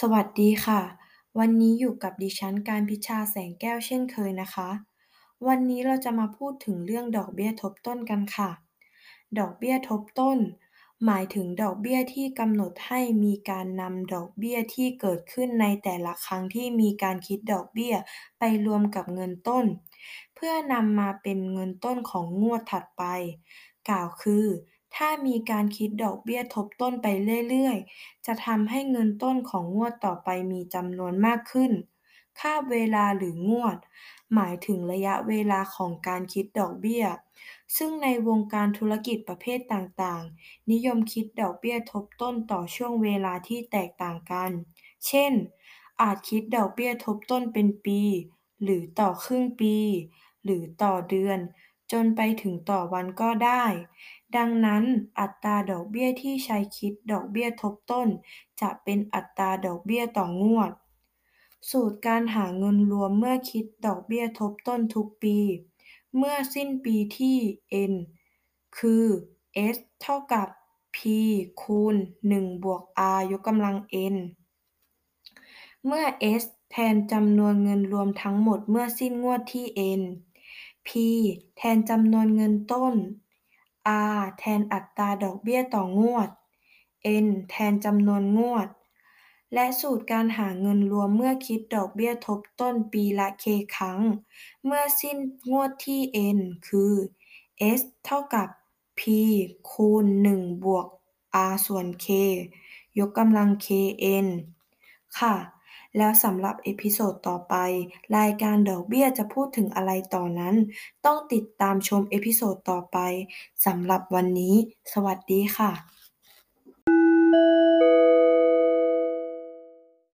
สวัสดีค่ะ วันนี้อยู่กับดิฉัน การพิชา แสงแก้ว เช่นเคยนะคะ วันนี้เราจะมาพูดถึงเรื่องดอกเบี้ยทบต้นกันค่ะ ดอกเบี้ยทบต้น หมายถึงดอกเบี้ยที่กำหนดให้มีการนำดอกเบี้ยที่เกิดขึ้นในแต่ละครั้งที่มีการคิดดอกเบี้ยไปรวมกับเงินต้น เพื่อนำมาเป็นเงินต้นของงวดถัดไป กล่าวคือ ถ้ามีการคิดดอกเบี้ยทบต้นไปเรื่อย ๆ จะทำให้เงินต้นของงวดต่อไปมีจำนวนมากขึ้น คาบเวลาหรืองวด หมายถึงระยะเวลาของการคิดดอกเบี้ย ซึ่งในวงการธุรกิจประเภทต่าง ๆ นิยมคิดดอกเบี้ยทบต้นต่อช่วงเวลาที่แตกต่างกัน เช่น อาจคิดดอกเบี้ยทบต้นเป็นปี หรือต่อครึ่งปี หรือต่อเดือน จนไปถึงต่อวันก็ได้ ดังนั้นอัตราดอกเบี้ยที่ใช้คิดดอกเบี้ยทบต้น จะเป็นอัตราดอกเบี้ยต่องวด สูตรการหาเงินรวมเมื่อคิดดอกเบี้ยทบต้นทุกปี เมื่อสิ้นปีที่ n คือ s เท่ากับ p คูณ 1 บวก r ยกกำลัง n เมื่อ s แทนจำนวนเงินรวมทั้งหมดเมื่อสิ้นงวดที่ n p แทนจำนวนเงินต้น r แทนอัตราดอกเบี้ยต่องวด n แทนจำนวนงวด และสูตรการหาเงินรวมเมื่อคิดดอกเบี้ยทบต้นปีละ k ครั้ง เมื่อสิ้นงวดที่ n คือ s เท่ากับ p คูณ 1 บวก r ส่วน k ยกกำลัง kn ค่ะ แล้วสำหรับ episode ต่อไป รายการดอกเบี้ยจะพูดถึงอะไรต่อนั้น ต้องติดตามชม episode ต่อไปสำหรับวันนี้ สวัสดีค่ะ